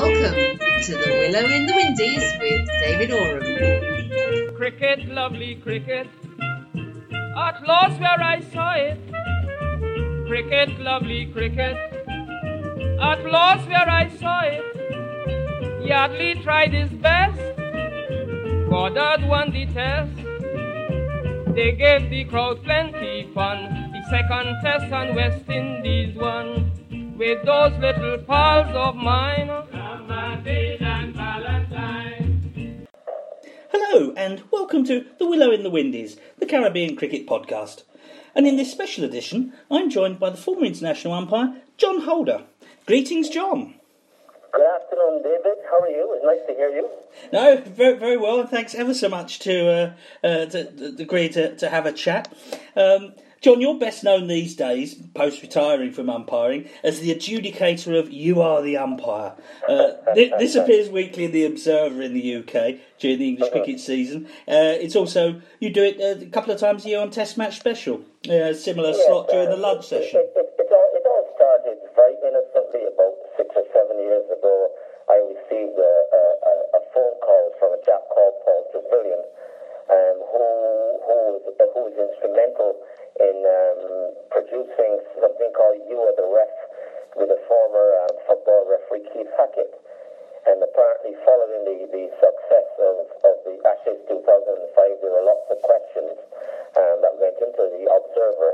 Welcome to the Willow in the Windies with David Oram. Cricket, lovely cricket, at last where I saw it. Cricket, lovely cricket, at last where I saw it. Yardley tried his best, Goddard won the test. They gave the crowd plenty fun. The second test on West Indies won with those little pals of mine. Hello, and welcome to The Willow in the Windies, the Caribbean Cricket Podcast. And in this special edition, I'm joined by the former international umpire, John Holder. Greetings, John. Good afternoon, David. How are you? It's nice to hear you. No, very, very well, and thanks ever so much to, uh, uh, to, to agree to, to have a chat. Um, John, you're best known these days, post retiring from umpiring, as the adjudicator of You Are the Umpire. Uh, this, this, appears weekly in The Observer in the UK during the English cricket season. Uh, it's also, you do it a couple of times a year on Test Match Special, uh, similar yes, slot during the lunch session. It, it, it, all, it all started very innocently about six or seven years ago. I received a, a, a phone call from a chap called Paul Trevelyan, um, who, who, was, who was instrumental in um, producing something called You Are the Ref with a former um, football referee, Keith Hackett. And apparently, following the, the success of, of the Ashes 2005, there were lots of questions um, that went into the Observer,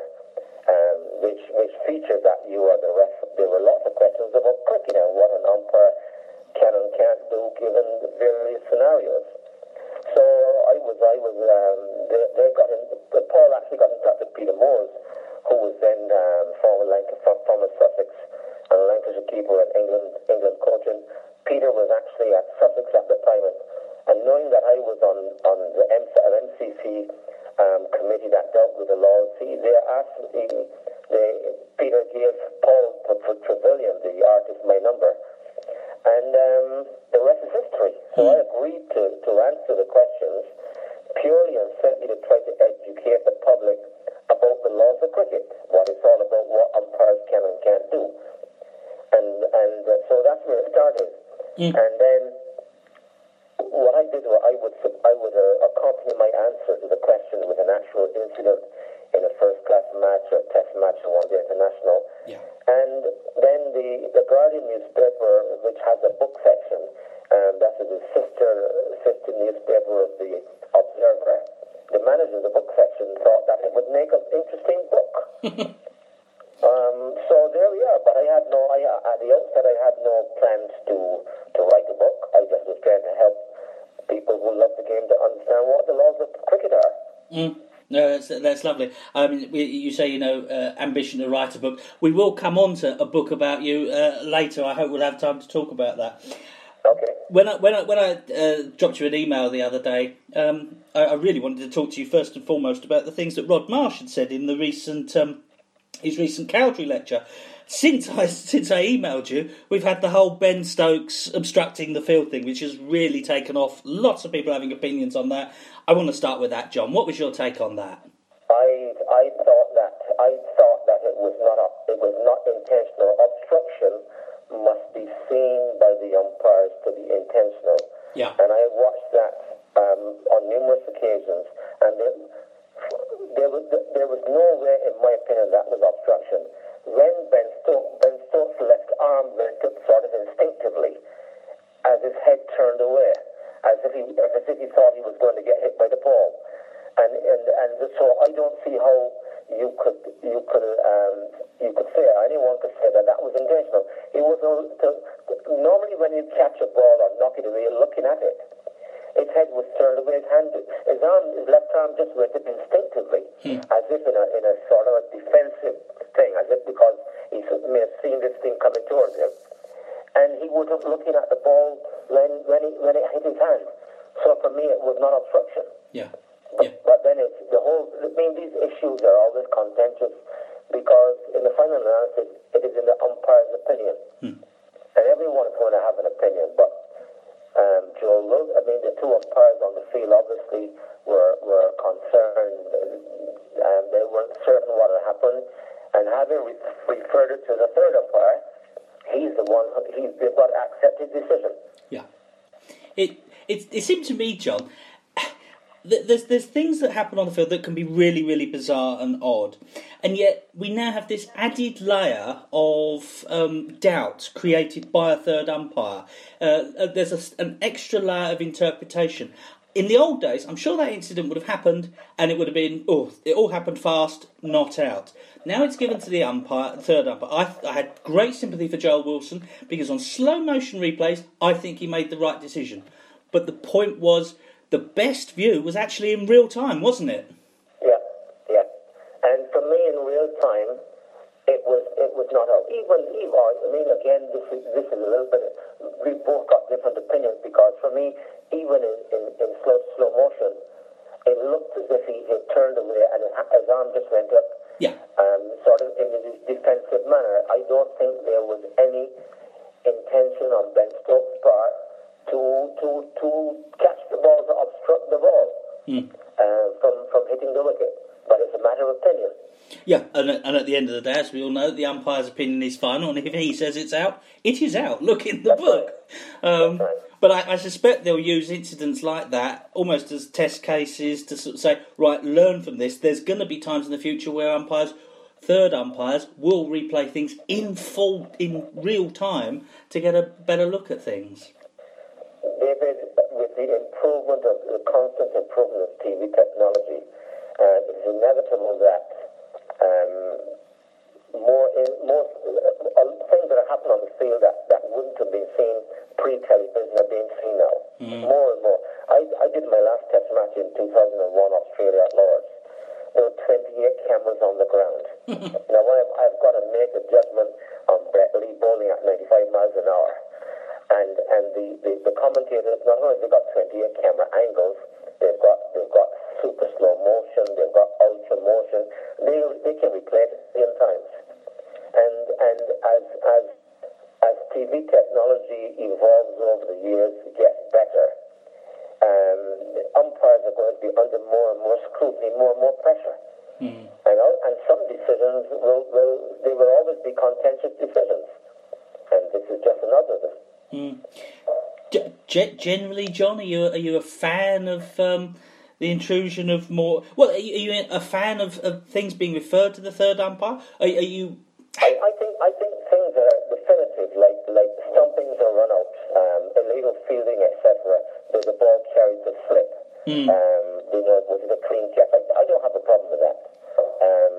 um, which, which featured that You Are the Ref. There were lots of questions about cricket and what an umpire can and can't do given the various scenarios. So I was, I was, um, they, they got in, Paul actually got in touch with Peter Moores, who was then um, former Lancashire, former Sussex and Lancashire keeper and England, England coaching. Peter was actually at Sussex at the time, and, and knowing that I was on, on the MC, MCC um, committee that dealt with the laws, he, they asked, he, they, Peter gave Paul Trevelyan, the artist, my number. And um, the rest is history. So. I agreed to, to answer the questions purely and simply to try to educate the public about the laws of cricket, what it's all about, what umpires can and can't do. And and uh, so that's where it started. Mm. And then what I did was I would I would uh, accompany my answer to the question with an actual incident in a first class match or a test match or one day international. Yeah. And then the, the Guardian newspaper, which has a book section, um, that is the sister sister newspaper of the Observer. The manager of the book section thought that it would make an interesting book. um, so there we are. But I had no, I, at the outset, I had no plans to to write a book. I just was trying to help people who love the game to understand what the laws of cricket are. Mm. No, that's that's lovely. I mean, you say you know uh, ambition to write a book. We will come on to a book about you uh, later. I hope we'll have time to talk about that. Okay. When I when I when I uh, dropped you an email the other day, um, I, I, really wanted to talk to you first and foremost about the things that Rod Marsh had said in the recent um, his recent Cowdrey lecture. Since I since I emailed you, we've had the whole Ben Stokes obstructing the field thing, which has really taken off. Lots of people having opinions on that. I want to start with that, John. What was your take on that? I I thought that I thought that it was not a, it was not intentional obstruction must be seen by the umpires to be intentional. Yeah. And I watched that um, on numerous occasions, and there, there, was, there was no way, in my opinion, that was obstruction. When Ben Stokes, Ben Stokes' left arm went up sort of instinctively, as his head turned away, as if he, as if he thought he was going to get hit by the ball. And, and, and so I don't see how you could you could um, you could say anyone could say that that was intentional. He was to, normally when you catch a ball or knock it away, you're looking at it. His head was turned away. His hand, his arm, his left arm just went up instinctively, hmm. as if in a in a sort of a defensive thing, as if because he may have seen this thing coming towards him, and he was looking at the ball when when he when it hit his hand. So for me, it was not obstruction. Yeah. But, yeah. but then it's the whole. I mean, these issues are always contentious because in the final analysis, it is in the umpire's opinion, hmm. and everyone is going to have an opinion. But um, Joe, I mean, the two umpires on the field obviously were were concerned, and they weren't certain what had happened. And having re- referred it to the third umpire, he's the one. He's they've got to accept his decision. Yeah. It it it seemed to me, John. There's there's things that happen on the field that can be really really bizarre and odd, and yet we now have this added layer of um, doubt created by a third umpire. Uh, uh, there's a, an extra layer of interpretation. In the old days, I'm sure that incident would have happened, and it would have been oh, it all happened fast, not out. Now it's given to the umpire, third umpire. I, I had great sympathy for Joel Wilson because on slow motion replays, I think he made the right decision. But the point was, the best view was actually in real time, wasn't it? Yeah, yeah. And for me, in real time, it was it was not out. Even even I mean, again, this is this is a little bit. We both got different opinions because for me, even in, in, in slow slow motion, it looked as if he had turned away and his arm just went up, Yeah. um, sort of in a defensive manner. I don't think there was any intention on Ben Stokes' part to to to catch the ball to obstruct the ball uh, from from hitting the wicket. But it's a matter of opinion. Yeah, and, at- and at the end of the day, as we all know, the umpire's opinion is final, and if he says it's out, it is out. Look in the That's book. Um, right. but I, I suspect they'll use incidents like that almost as test cases to sort of say, right, learn from this. There's going to be times in the future where umpires, third umpires, will replay things in full, in real time to get a better look at things. David, with the improvement of the constant improvement of TV technology, uh, it's inevitable that um, more in, more uh, things that are happening on the field that, that wouldn't have been seen pre-television are being seen now. More and more. I, I did my last test match in 2001 Australia at Lords. There were 28 cameras on the ground. now I've, I've got to make a judgment on Brett Lee bowling at 95 miles an hour and and the, the, the commentators not only they've they got 28 camera angles, they've got they've got super slow motion, they've got ultra motion. They they can replay it a million times. And and as as as TV technology evolves over the years, gets better, um, umpires are going to be under more and more scrutiny, more and more pressure. And, al- and some decisions will, will they will always be contentious decisions. And this is just another them. G- generally, John, are you are you a fan of um, the intrusion of more? Well, are you, are you a fan of, of things being referred to the third umpire? Are, are you? I, I think I think things are definitive, like like stumpings or runouts, um, illegal fielding, etc. The, the ball carried to slip. Um, you know, was it a clean catch? I, I don't have a problem with that. Um,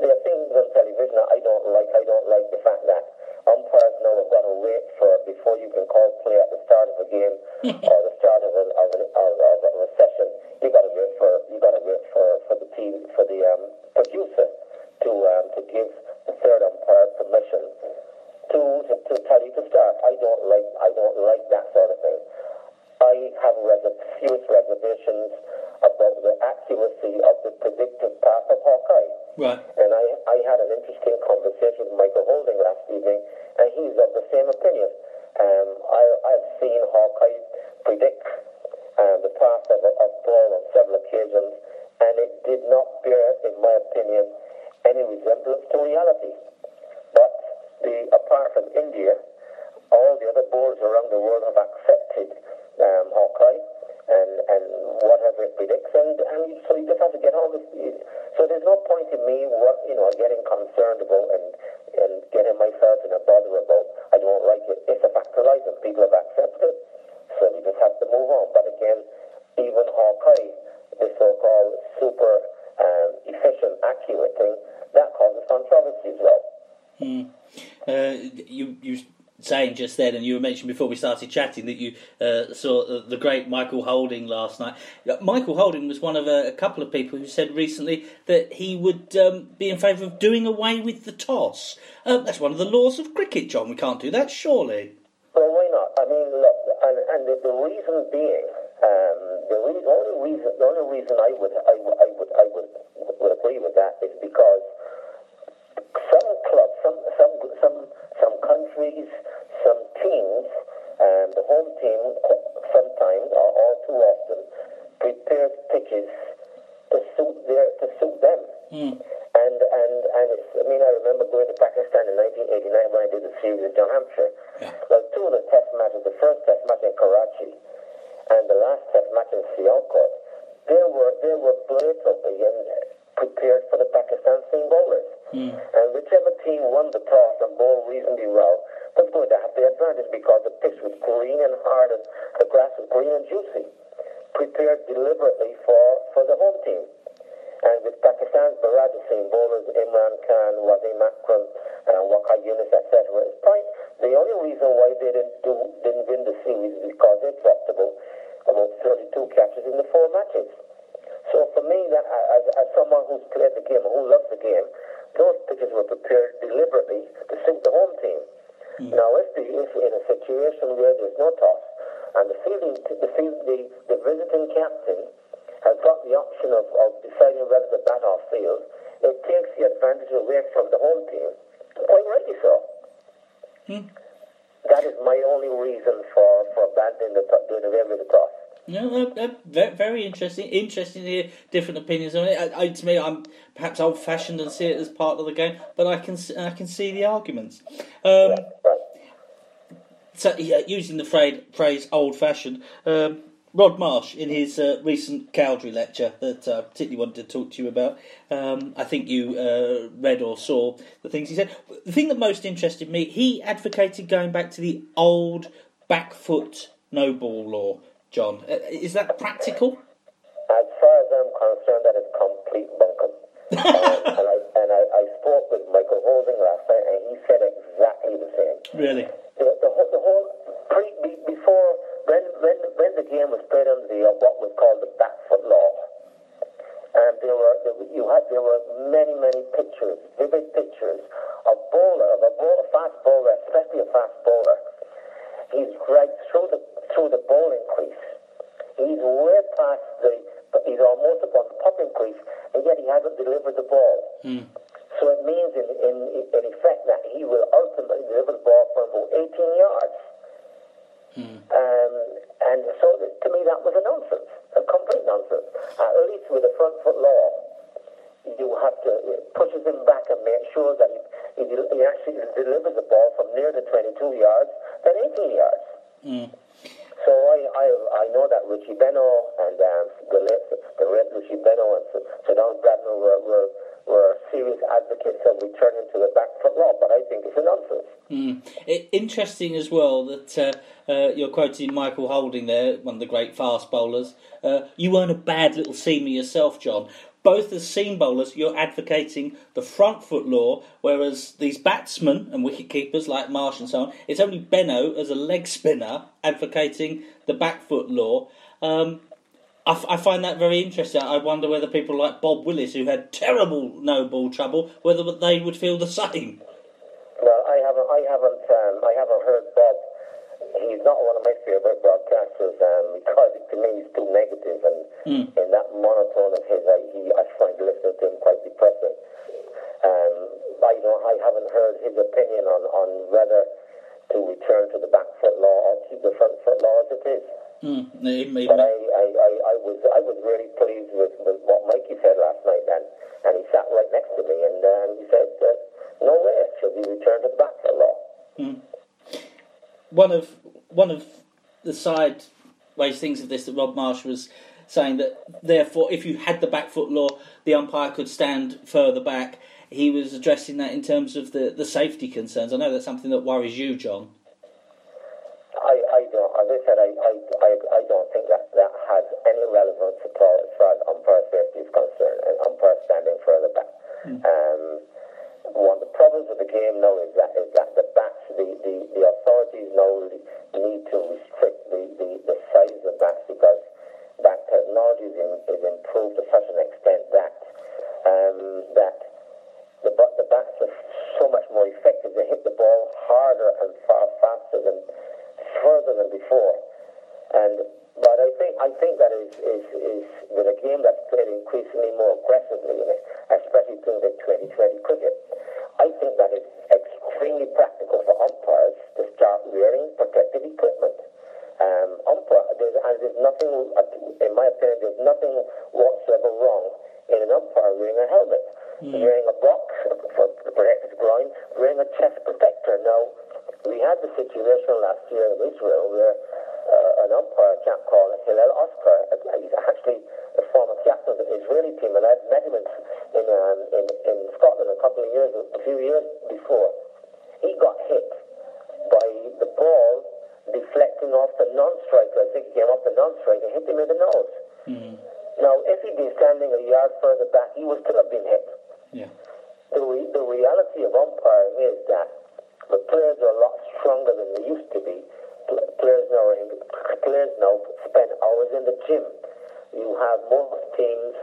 there are things on television that I don't like. I don't like the fact that umpires now have got to wait for before you can call play at the start of a game or the start of, an, of, an, of, a session. You got to wait for you got to wait for, for the team for the um, producer to um, to give the third umpire permission to, to to tell you to start. I don't like I don't like that sort of thing. I have reser- serious reservations about the accuracy of the predictive path of Hawkeye. Right. And I, I had an interesting conversation with Michael Holding last evening, and he's of the same opinion. Um, I, I've seen Hawkeye predict um, the path of, a- of ball on several occasions, and it did not bear, in my opinion, any resemblance to reality. But the, apart from India, all the other boards around the world have accepted um, Hawkeye and, and whatever it predicts, and, and so you just have to get with it. So there's no point in me, what, you know, getting concerned about and, and getting myself in a bother about. I don't like it. It's a fact of life, and people have accepted it, so we just have to move on. But again, even Hawkeye, the so-called super um, efficient, accurate thing, that causes controversy as well. Uh, you you saying just then, and you were mentioning before we started chatting that you uh, saw the, the great Michael Holding last night. Uh, Michael Holding was one of a, a couple of people who said recently that he would um, be in favour of doing away with the toss. Uh, that's one of the laws of cricket, John. We can't do that, surely. Well, why not? I mean, look, and, and the, the reason being, um, the re- only reason, the only reason I would, I would, I would, I would, would agree with that is because some clubs, some, some, some countries, some teams, and the home team sometimes, or all too often, prepares pitches to suit their, to suit them. And and and and it's, I mean, I remember going to Pakistan in 1989 when I did the series in New Hampshire. Yeah. Well, two of the test matches, the first test match in Karachi, and the last test match in Sialkot, they were they were and prepared for the Pakistan seam bowlers. Hmm. And whichever team won the toss and bowled reasonably well was going to have the advantage because the pitch was green and hard and the grass was green and juicy. Prepared deliberately for, for the home team. And with Pakistan's barrage of bowlers, Imran Khan, Wasim Akram, and Waqar Yunus, etc., it's probably the only reason why they didn't do didn't win the series is because they dropped about about 32 catches in the four matches. So for me, that as, as someone who's played the game, who loves the game, those pitches were prepared deliberately to suit the home team. Hmm. Now, if, the, if in a situation where there's no toss and the fielding, the, field, the, the visiting captain has got the option of, of deciding whether to bat off field, it takes the advantage away from the home team. Quite rightly so. Hmm. That is my only reason for, for abandoning the, doing away with the toss. No, uh, uh, very, interesting. Interesting to hear different opinions on it. I, I, to me, I'm perhaps old-fashioned and see it as part of the game, but I can I can see the arguments. Um, so, yeah, using the phrase, phrase "old-fashioned," um, Rod Marsh, in his uh, recent Cowdrey lecture that I particularly wanted to talk to you about, um, I think you uh, read or saw the things he said. The thing that most interested me, he advocated going back to the old back foot no ball law. John, uh, is that practical? As far as I'm concerned, that is complete bunkum. um, and I, and I, I spoke with Michael Holding last night, and he said exactly the same. Really? The, the, whole, the whole pre, be, before when, when when the game was played under the uh, what was called the back foot law, and there were there, you had there were many many pictures, vivid pictures of bowler of a bowler, fast bowler, especially a fast bowler. He's right through the through the bowling crease. He's way past the, he's almost upon the popping crease, and yet he hasn't delivered the ball. So it means, in, in, in effect, that he will ultimately deliver the ball from about 18 yards. Um, and so to me, that was a nonsense, a complete nonsense. At least with the front foot law, you have to it pushes him back and make sure that he, he, he actually delivers the ball from near the 22 yards than 18 yards. So I, I I know that Richie Benaud and um, the the late Richie Benaud and Donald Bradman were, were were serious advocates of returning to the back foot law, but I think it's a nonsense. I interesting as well that uh, uh, you're quoting Michael Holding there, one of the great fast bowlers. Uh, you weren't a bad little seamer yourself, John. Both as seam bowlers, you're advocating the front foot law, whereas these batsmen and wicket keepers like Marsh and so on, it's only Benaud as a leg spinner advocating the back foot law. Um, I, f- I find that very interesting. I wonder whether people like Bob Willis, who had terrible no ball trouble, whether they would feel the same. Well, I haven't I haven't um, I haven't. He's not one of my favourite broadcasters um, because to me he's too negative and in that monotone of his, I, he, I find listening to him quite depressing. Um, I you know I haven't heard his opinion on, on whether to return to the back foot law or keep the front foot law as it is. Mm, it But I, I, I, I was I was really pleased with, with what Mikey said last night then, and he sat right next to me and um, he said, uh, "No way should we return to the back foot law." One of one of the sideways things of this that Rob Marsh was saying that therefore if you had the back foot law the umpire could stand further back. He was addressing that in terms of the, the safety concerns. I know that's something that worries you John I, I don't, as I said, I, I, I, I don't think that that has any relevance at all as far as umpire safety is concerned and umpire standing further back. Um, one of the problems with the game now is that is that the bats, the, the, the authorities now need to restrict the, the, the size of the bats because that technology is, in, is improved to such an extent that um, that the, ba- the bats are so much more effective. They hit the ball harder and far faster than than before. And but I think I think that is is, is with a game that's played increasingly more aggressively, in it, especially during the 2020 cricket. I think that is extremely practical for umpires to start wearing protective equipment. Um, umpire, there's, and there's nothing, in my opinion, there's nothing whatsoever wrong in an umpire wearing a helmet. wearing a box for to protect his groin, wearing a chest protector. Now, we had the situation last year in Israel where uh, an umpire, a chap called Hillel Oscar, he's actually a former captain of the Israeli team, and I'd met him in, in, um, in, in Scotland a couple of years, a few years before. He got hit by the ball deflecting off the non-striker. I think he came off the non-striker, hit him in the nose. Now, if he'd been standing a yard further back, he would still have been hit. Yeah. The, re- the reality of umpiring is that the players are a lot stronger than they used to be. Players now, are in, players now spend hours in the gym. You have most teams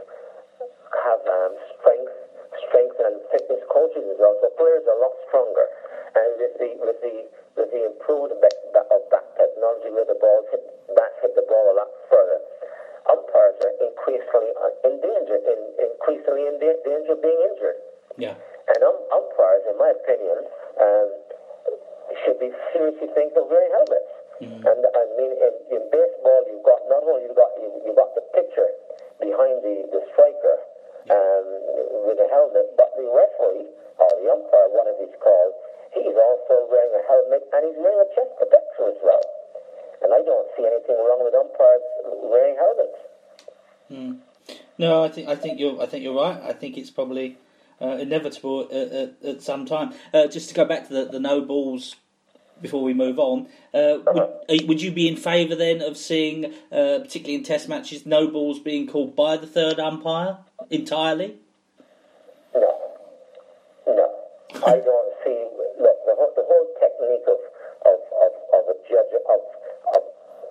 have um, strength, strength and fitness coaches as well. So players are a lot stronger. And with the with the with the improved back, back, of back technology, where the ball hit bats hit the ball a lot further, umpires are increasingly uh, in danger, in, increasingly in danger of being injured. Yeah. And um, umpires, in my opinion, um, should be seriously thinking of wearing helmets. And I mean, in, in baseball, you've got not only you've got you, you got the pitcher behind the the striker um, with a helmet, but the referee or the umpire, one of these calls, he's also wearing a helmet and he's wearing a chest protector as well. And I don't see anything wrong with umpires wearing helmets. No, I think I think you're I think you're right. I think it's probably uh, inevitable at, at, at some time. Uh, just to go back to the, the no balls before we move on, uh, would, uh, would you be in favour then of seeing, uh, particularly in Test matches, no balls being called by the third umpire entirely? No, no. I don't see. Look, the whole, the whole technique of of, of, of a judge of of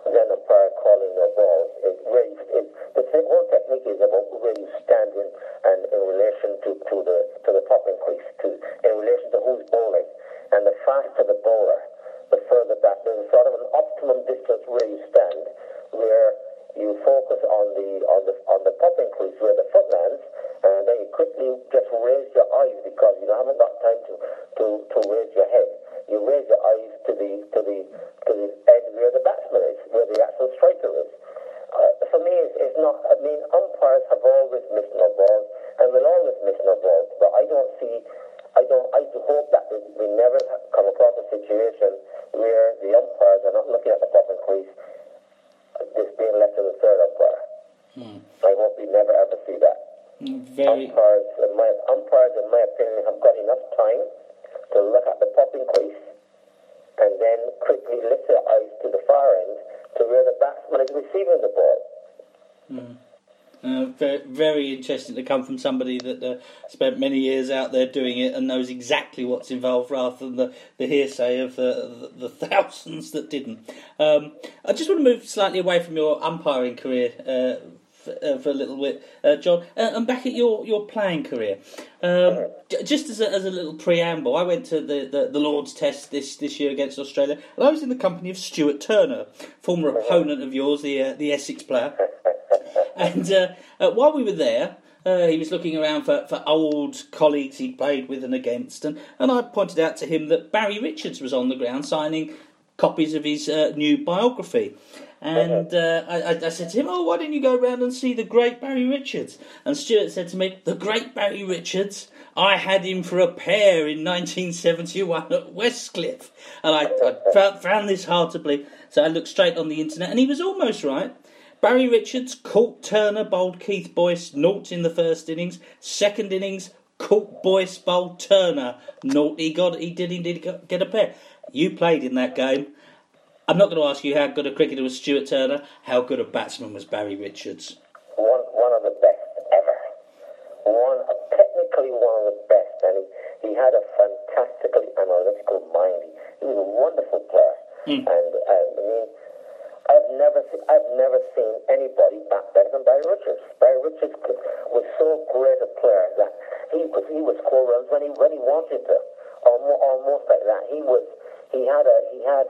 then umpire calling no balls is really is, the th- whole technique is about where you stand in and in relation to, to the to the popping crease, to in relation to who's bowling, and the faster the bowler, the further back. There's a sort of an optimum distance where you stand, where you focus on the on the on the popping crease where the foot lands, and then you quickly just raise your eyes because you haven't got time to, to, to raise your head. You raise your eyes to the to the to the edge where the batsman is, where the actual striker is. Uh, for me, it's, it's not. I mean, umpires have always missed no balls and will always miss no balls, but I don't see. I don't. I do hope that we, we never come across a situation where the umpires are not looking at the popping crease this being left to the third umpire. Hmm. I hope we never ever see that. Hmm, very. Umpires, in my, umpires, in my opinion, have got enough time to look at the popping crease and then quickly lift their eyes to the far end to where the batsman is receiving the ball. Hmm. Uh, very, interesting to come from somebody that uh, spent many years out there doing it and knows exactly what's involved rather than the, the hearsay of the, the, the thousands that didn't. Um, I just want to move slightly away from your umpiring career uh, for, uh, a little bit, uh, John, and back at your, your playing career. Um, just as a, as a little preamble, I went to the, the, the Lord's Test this, this year against Australia, and I was in the company of Stuart Turner, former opponent of yours, the, the Essex player. And uh, uh, while we were there, uh, he was looking around for, for old colleagues he'd played with and against, and, and I pointed out to him that Barry Richards was on the ground signing copies of his uh, new biography. And uh, I, I- I said to him, Oh, why don't you go round and see the great Barry Richards? And Stuart said to me, The great Barry Richards? I had him for a pair in 1971 at Westcliff. And I, I found, found this hard to believe. So I looked straight on the internet, and he was almost right. Barry Richards caught Turner, bowled Keith Boyce, naught in the first innings. Second innings, caught Boyce, bowled Turner, naught. He got, he did indeed get- get a pair. You played in that game. I'm not going to ask you how good a cricketer was Stuart Turner. How good a batsman was Barry Richards? One, one of the best ever. One, uh, technically one of the best, and he, he had a fantastically analytical mind. He was a wonderful player, and uh, I mean, I've never, I've never seen anybody better than Barry Richards. Barry Richards was so great a player that he was, he would score runs when he when he wanted to, almost, almost like that. He was, he had a, he had,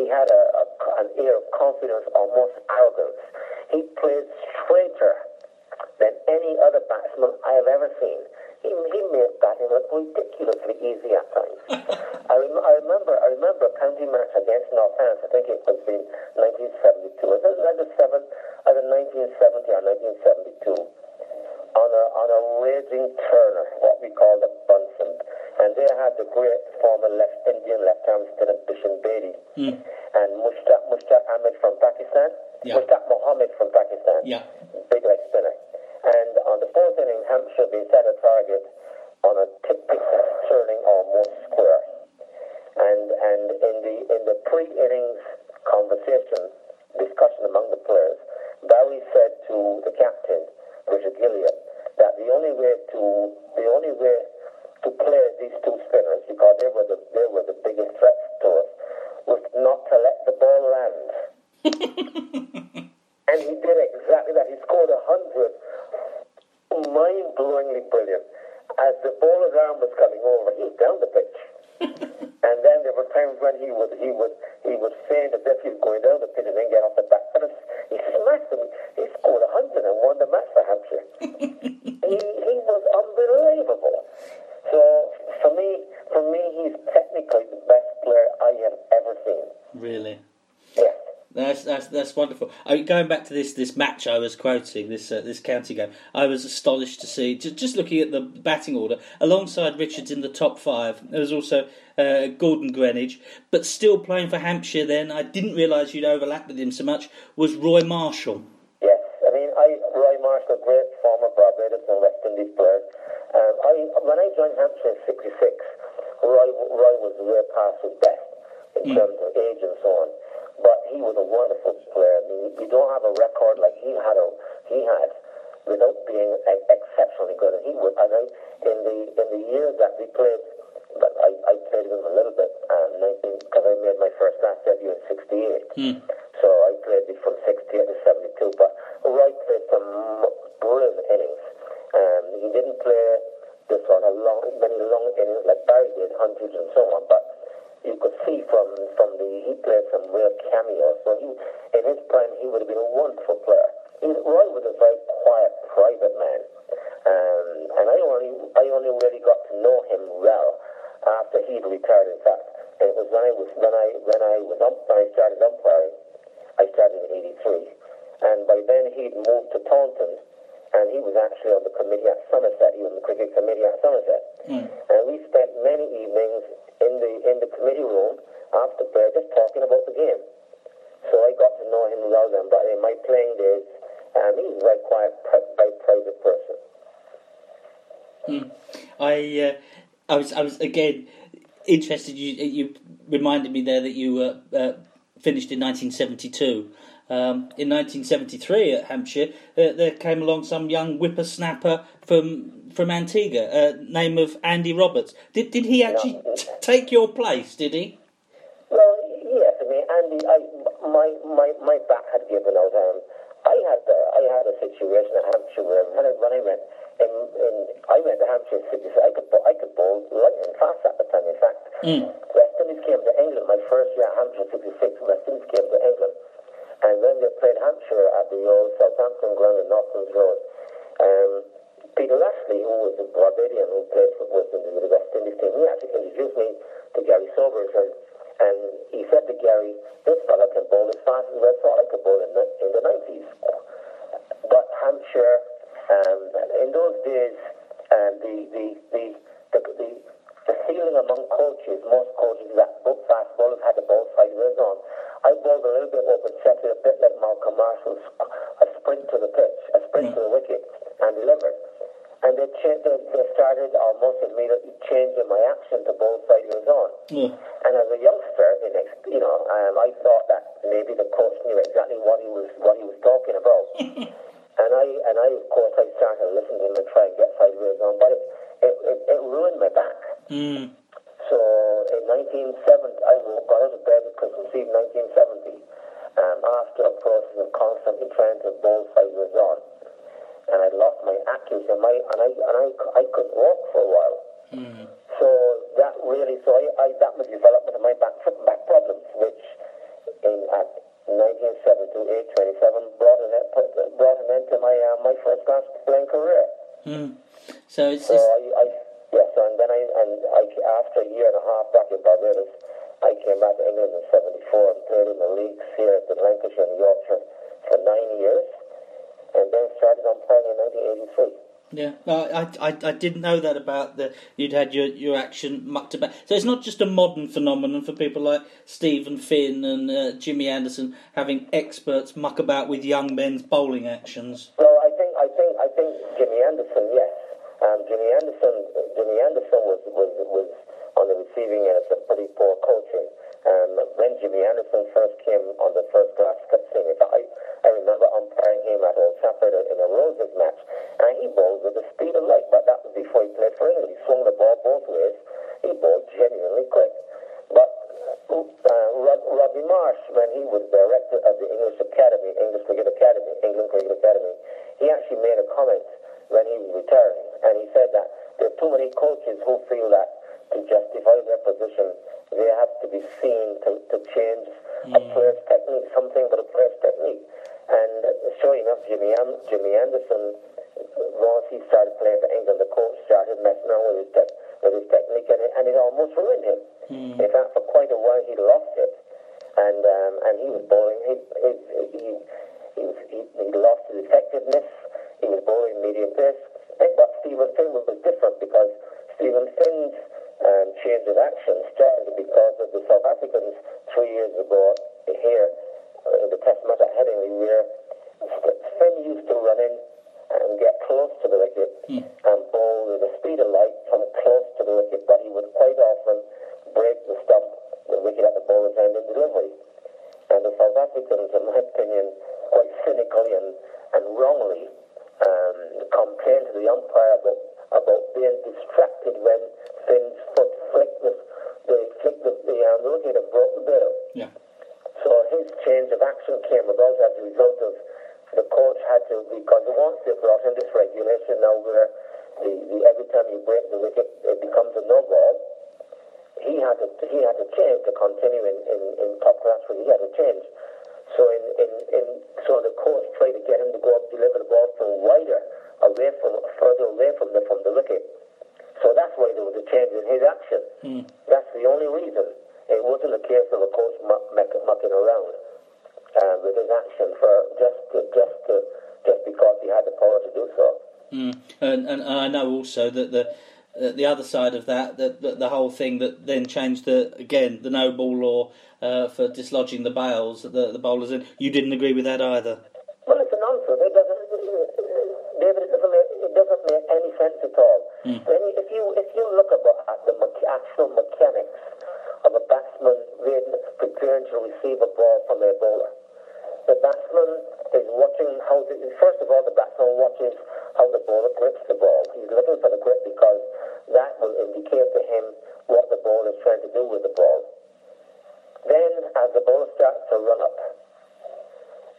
he had a, a an air of confidence, almost arrogance. He played straighter than any other batsman I have ever seen. He, he made batting look ridiculously easy at times. I, rem- I remember I remember a county match against Northants. I think it was in 1972. It was either seven, uh, either 1970 or 1972, on a on a raging turner, what we call the Bunsen, and they had the great former left Indian left arm spinner Bishan Bedi hmm. and Mushtaq Mushtaq Ahmed from Pakistan, Yeah. Mushtaq Mohammed from Pakistan, Yeah. big leg spinner. And on the fourth inning, Hampshire they set a target on a tick turning almost square. And and in the in the pre-innings conversation discussion among the players, Barry said to the captain, Richard Gilliat, that the only way to the only way to play these two spinners, because they were the they were the biggest threats to us, was not to let the ball land. and he did exactly that. He scored a hundred, mind-blowingly brilliant. As the bowler's arm was coming over, he was down the pitch. and then there were times when he would he would he would feign as if he was going down the pitch and then get off the back. But it's- he smashed them. He scored a hundred and won the match for Hampshire. he he was unbelievable. So for me, for me, he's technically the best player I have ever seen. Really. Yes. That's that's wonderful. I mean, going back to this this match I was quoting this uh, this county game, I was astonished to see just, just looking at the batting order alongside Richards in the top five. There was also uh, Gordon Greenidge, but still playing for Hampshire. Then I didn't realise you'd overlap with him so much. Was Roy Marshall? Yes, I mean, I Roy Marshall, great former Barbados and West Indies player. Um, I when I joined Hampshire in '66, Roy Roy was way past his best in terms of age and so on. But he was a wonderful player. I mean, you don't have a record like he had. A, he had without being e- exceptionally good. And he would. And I, in the in the years that we played, but I, I played with him a little bit. Um, 19 because I made my first class debut in '68. So I played from 68 to 72. But Roy played some brilliant innings. Um, he didn't play the sort of long, many long innings like Barry did, hundreds and so on. But you could see from from the he played real cameos. Uh, so he, in his prime, he would have been a wonderful player. He, Roy was a very quiet, private man, um, and I only I only really got to know him well after he'd retired. In fact, it was when I was when I when I was ump, when I started umpiring. I started in '83, and by then he'd moved to Taunton, and he was actually on the committee at Somerset. He was on the cricket committee at Somerset, and we spent many evenings in the in the committee room after prayer just talking about the game. So I got to know him well then. But in my playing days, um, he was a very quiet, pri- very private person. I uh, I was I was again interested. You you reminded me there that you uh, uh, finished in 1972. Um, in 1973 at Hampshire, uh, there came along some young whippersnapper from from Antigua, uh, name of Andy Roberts. Did did he actually t- take your place? Did he? Well, yes. I mean, Andy, I, my my my back had given out. Um, I had uh, I had a situation at Hampshire where when I, when I went in, in I went to Hampshire City, so I could I could bowl lightning fast at the time. In fact, West Indies came to England my first year at Hampshire '66. West Indies came to England, and when they played Hampshire at the old Southampton ground in Northlands Road, um, Peter Lashley, who was a Barbadian who played for West Indies with the West Indies team, he actually introduced me to Gary Sobers and. And he said to Gary, this fella can bowl as fast as I thought I could bowl in the, in the 90s. But Hampshire, um, in those days, um, the, the, the, the, the, the feeling among coaches, most coaches that both fast bowlers had the ball sideways on. I bowled a little bit open, set it a bit like Malcolm Marshall's, a sprint to the pitch, a sprint to the wicket, and delivered. And they, cha- they, they started almost immediately changing my action to bowl sideways on. Yeah. And as a youngster, in you know, um, I thought that maybe the coach knew exactly what he was what he was talking about. and I and I of course I started to listen to him and try and get sideways on, but it it, it, it ruined my back. Mm. So in 1970, I got out of bed at Christmas Eve 1970 um, after a process of constantly trying to bowl sideways on. And I lost my accuracy and, my, and, I, and I, I couldn't walk for a while. So that really, so I, I that was development of my back, foot back problems, which in at 1972, 827 brought an, end- brought him into my, uh, my first class playing career. Mm. So it's, So it's I, I yes, and then I and I after a year and a half back in Barbados, I came back to England in '74 and played in the leagues here at the Lancashire and Yorkshire for nine years, and then started on playing in 1983. Yeah, no, I, I I didn't know that about the you'd had your, your action mucked about. So it's not just a modern phenomenon for people like Stephen Finn and uh, Jimmy Anderson having experts muck about with young men's bowling actions. Well, I think I think I think Jimmy Anderson, yes. Um, Jimmy Anderson, Jimmy Anderson was was was on the receiving end of some pretty poor coaching. Um, when Jimmy Anderson first came on the first class scene, I I remember umpiring him at Old Trafford in a Roses match, and he bowled with the speed of light. But that was before he played for England. He swung the ball both ways. He bowled genuinely quick. But uh, Rod, Rodney Marsh, when he was director of the English Academy, English Cricket Academy, England Cricket Academy, he actually made a comment when he was retiring, and he said that there are too many coaches who feel that to justify their position, they have to be seen to, to change a player's technique, something but a player's technique. And uh, sure enough, Jimmy, Am- Jimmy Anderson, once he started playing for England, the coach started messing around with his, te- with his technique, and it, and it almost ruined him. In fact, for quite a while, he lost it. And um, and he was boring. He he he, he, was, he, he lost his effectiveness. He was boring medium pace. But Stephen Finn was different because Stephen Finn's um, change of action started because of the South Africans three years ago here uh, in the Test match at Headingley, where Finn used to run in and get close to the wicket and bowl with the speed of light come close to the wicket, but he would quite often break the stump, the wicket at the bowler's end in delivery. And the South Africans, in my opinion, quite cynically and, and wrongly um, complained to the umpire about, about being distracted when Finn's foot flicked the, the, flicked the, the, um, the wicket and broke the bail. Yeah. So his change of action came about as a result of the coach had to, because once they brought in this regulation now where the, the, every time you break the wicket, it becomes a no ball. He had to he had to change to continue in, in, in top class. He had to change. So in, in, in so the coach tried to get him to go up, deliver the ball from wider, away from further away from the from the wicket. So that's why there was a change in his action. Hmm. That's the only reason. It wasn't a case of a coach muck, mucking around uh, with his action for just to, just to, just because he had the power to do so. Mm. And, and I know also that the the other side of that, that, that the whole thing that then changed the again the no ball law uh, for dislodging the bails, the the bowlers in. You didn't agree with that either. Well, it's a nonsense. It doesn't, David. It doesn't make, it doesn't make any sense at all. When you, if you if you look at the actual mechanics of a batsman preparing to receive a ball from a bowler, the batsman is watching how. The, first of all, the batsman watches how the bowler grips the ball. He's looking for the grip because that will indicate to him what the bowler is trying to do with the ball. Then, as the bowler starts to run up,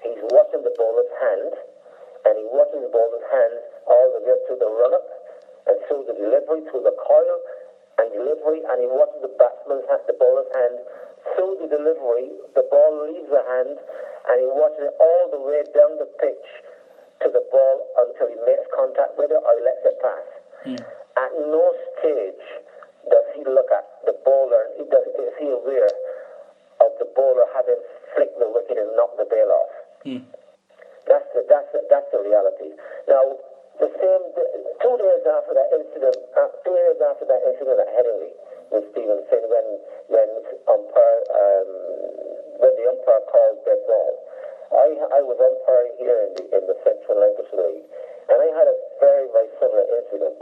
he's watching the bowler's hand, and he watches the bowler's hand all the way through the run-up, and through the delivery, through the coil, and delivery, and he watches the batsman's hand, the bowler's hand, through the delivery, the ball leaves the hand, and he watches it all the way down the pitch to the ball until he makes contact with it or he lets it pass. At no stage does he look at the bowler, he does, is he aware of the bowler having flicked the wicket and knocked the bail off. That's the, that's the, that's the reality. Now, the same two days after that incident, uh, two days after that incident at Headingley with Stephen Finn, when when umpire um, when the umpire called dead ball, I I was umpiring here in the in the Central Lancashire League, and I had a very very similar incident,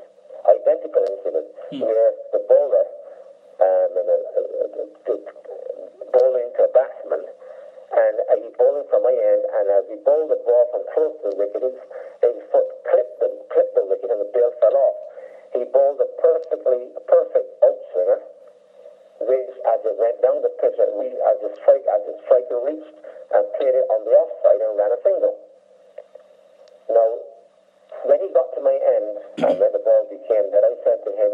identical incident, where the bowler um, and a, a, a, a, bowling to a batsman, and uh, he bowling from my end, and as he bowled the ball from close to the wicket, his, his foot clipped the, clipped the wicket and the bail fell off. He bowled a perfectly perfect outswinger, which as went the pitch, it re- as the strike as the striker reached and played it on the offside and ran a single. Now, when he got to my end and when the ball became dead, I said to him,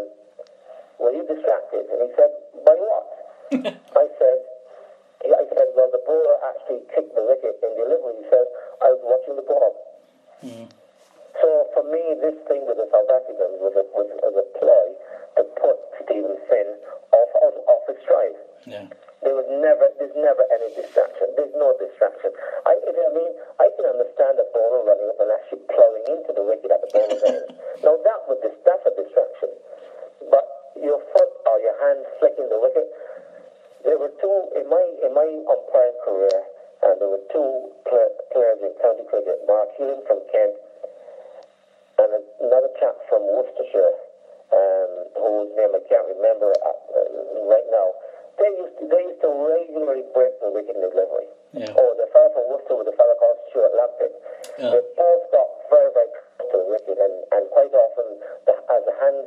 "Were you distracted?" And he said, "By what?" I said, I said, well, the bowler actually kicked the wicket in delivery. He said, I was watching the ball. Hmm. So for me, this thing with the South Africans was a, was, was a ploy put Stephen Finn off, off, off his stride. Yeah. There was never, there's never any distraction. There's no distraction. I, I mean, I can understand a bowler running up and actually ploughing into the wicket at the bowler's end. Now that would, dis- that's a distraction. But your foot or your hand flicking the wicket, there were two in my in my umpiring career, and there were two pla players in county cricket: Mark Hewlin from Kent and another chap from Worcestershire, name I can't remember uh, uh, right now. They used to, they used to regularly break the in delivery. Yeah. Or the fellow from Worcester with the fellow called Stuart Lampitt. Yeah both got very, very close to the wicket, and, and quite often, the, as the hand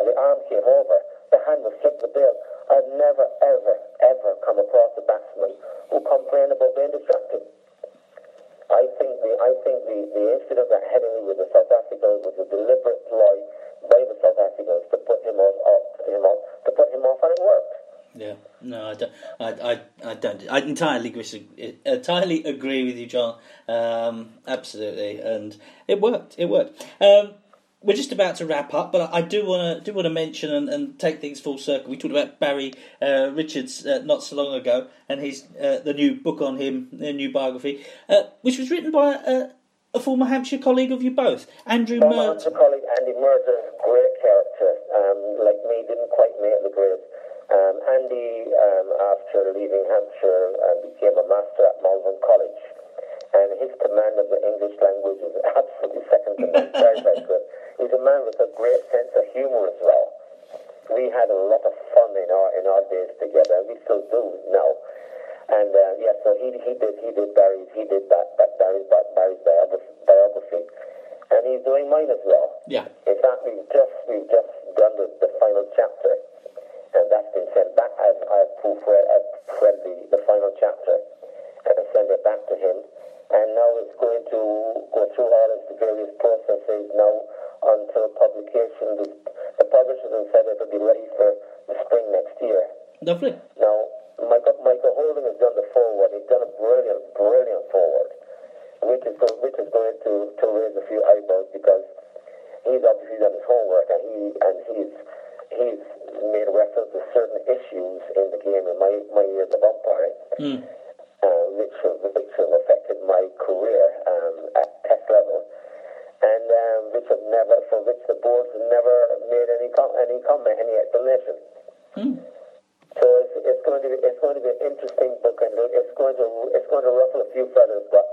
and the arm came over, the hand would flip the bill. I've never, ever, ever come across a batsman who complained about being distracted. I think the I think the, the incident that Headingley with the South Africans was a deliberate ploy by the South Africans to put him off, off to him off to put him off, and it worked. Yeah, no, I don't. I, I, don't. I entirely agree. Entirely agree with you, John. Um, absolutely, and it worked. It worked. Um, we're just about to wrap up, but I, do want to do want to mention and, and take things full circle. We talked about Barry uh, Richards uh, not so long ago, and his uh, the new book on him, the new biography, uh, which was written by a, a former Hampshire colleague of you both, Andrew Mert. Hampshire colleague Andy Murtagh, great character, um, like me, didn't quite make the grade. Um, Andy, um, after leaving Hampshire, uh, became a master at Malvern College, and his command of the English language is absolutely second to none. very, very good. He's a man with a great sense of humour as well. We had a lot of fun in our in our days together. We still do now. And uh, yeah, so he he did he did Barry's he did that, that Barry's Barry's biography, biography, and he's doing mine as well. Yeah, In fact, we've just we've just done the, the final chapter, and that's been sent back. I've, I've proofread, I've read the, the final chapter, and I sent it back to him. And now it's going to go through all of the various processes now until publication. The, the publishers have said it'll be ready for the spring next year. lovely. Now, Michael, Michael Holding has done the foreword. He's done a brilliant, brilliant foreword, which is, go, which is going to, to raise a few eyebrows because he's obviously done his homework and he and he's made reference to certain issues in the game in my, my years of umpiring, Mm. uh, which, have, which have affected my career um, at test level. And um, which have never, for which the boards never made any com- any comment, any explanation. Mm. So it's, it's going to be it's going to be an interesting book, and it's going to it's going to ruffle a few feathers, but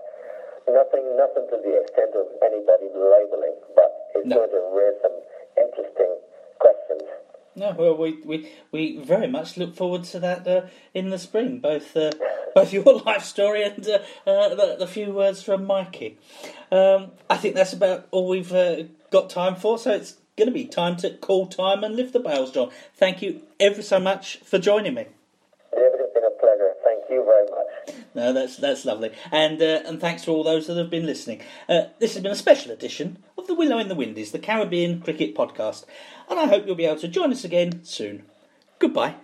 nothing nothing to the extent of anybody libeling. But it's No. going to raise some interesting. No, well, we, we, we very much look forward to that uh, in the spring, both uh, both your life story and uh, uh, the, the few words from Mikey. Um, I think that's about all we've uh, got time for, so it's going to be time to call time and lift the bails, John. Thank you ever so much for joining me. David, it's been a pleasure. Thank you very much. No, that's that's lovely, and uh, and thanks to all those that have been listening. Uh, this has been a special edition of the Willow in the Windies, the Caribbean Cricket Podcast, and I hope you'll be able to join us again soon. Goodbye.